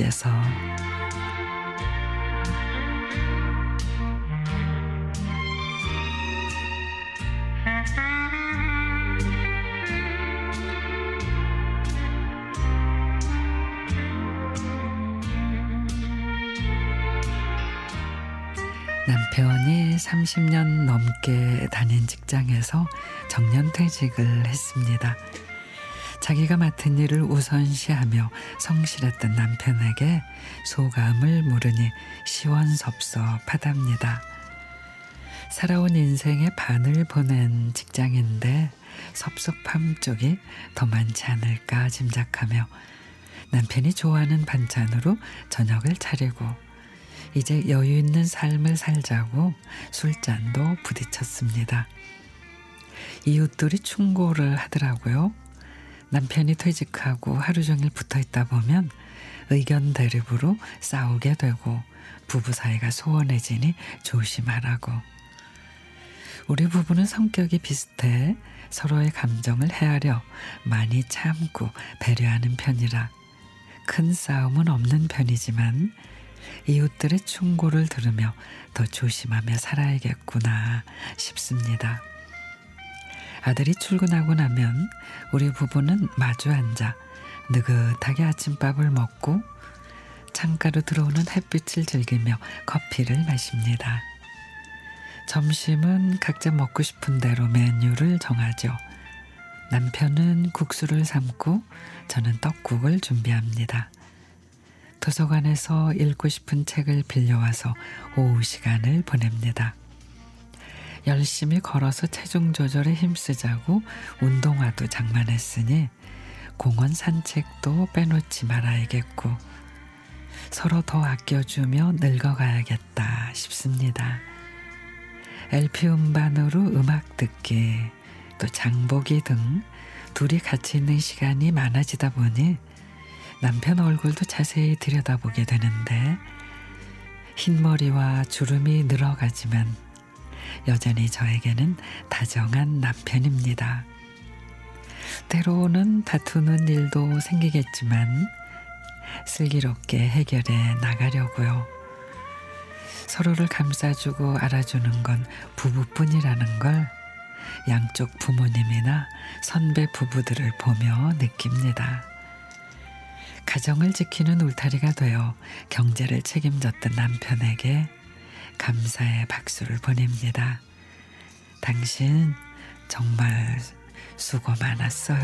주님께서 남편이 30년 넘게 다닌 직장에서 정년퇴직을 했습니다. 자기가 맡은 일을 우선시하며 성실했던 남편에게 소감을 물으니 시원섭섭하답니다. 살아온 인생의 반을 보낸 직장인데 섭섭함 쪽이 더 많지 않을까 짐작하며 남편이 좋아하는 반찬으로 저녁을 차리고 이제 여유 있는 삶을 살자고 술잔도 부딪혔습니다. 이웃들이 충고를 하더라고요. 남편이 퇴직하고 하루 종일 붙어 있다 보면 의견 대립으로 싸우게 되고 부부 사이가 소원해지니 조심하라고. 우리 부부는 성격이 비슷해 서로의 감정을 헤아려 많이 참고 배려하는 편이라 큰 싸움은 없는 편이지만 이웃들의 충고를 들으며 더 조심하며 살아야겠구나 싶습니다. 아들이 출근하고 나면 우리 부부는 마주 앉아 느긋하게 아침밥을 먹고 창가로 들어오는 햇빛을 즐기며 커피를 마십니다. 점심은 각자 먹고 싶은 대로 메뉴를 정하죠. 남편은 국수를 삶고 저는 떡국을 준비합니다. 도서관에서 읽고 싶은 책을 빌려와서 오후 시간을 보냅니다. 열심히 걸어서 체중 조절에 힘쓰자고 운동화도 장만했으니 공원 산책도 빼놓지 말아야겠고 서로 더 아껴주며 늙어가야겠다 싶습니다. LP 음반으로 음악 듣기 또 장보기 등 둘이 같이 있는 시간이 많아지다 보니 남편 얼굴도 자세히 들여다보게 되는데 흰머리와 주름이 늘어가지만 여전히 저에게는 다정한 남편입니다. 때로는 다투는 일도 생기겠지만 슬기롭게 해결해 나가려고요. 서로를 감싸주고 알아주는 건 부부뿐이라는 걸 양쪽 부모님이나 선배 부부들을 보며 느낍니다. 가정을 지키는 울타리가 되어 경제를 책임졌던 남편에게 감사의 박수를 보냅니다. 당신 정말 수고 많았어요.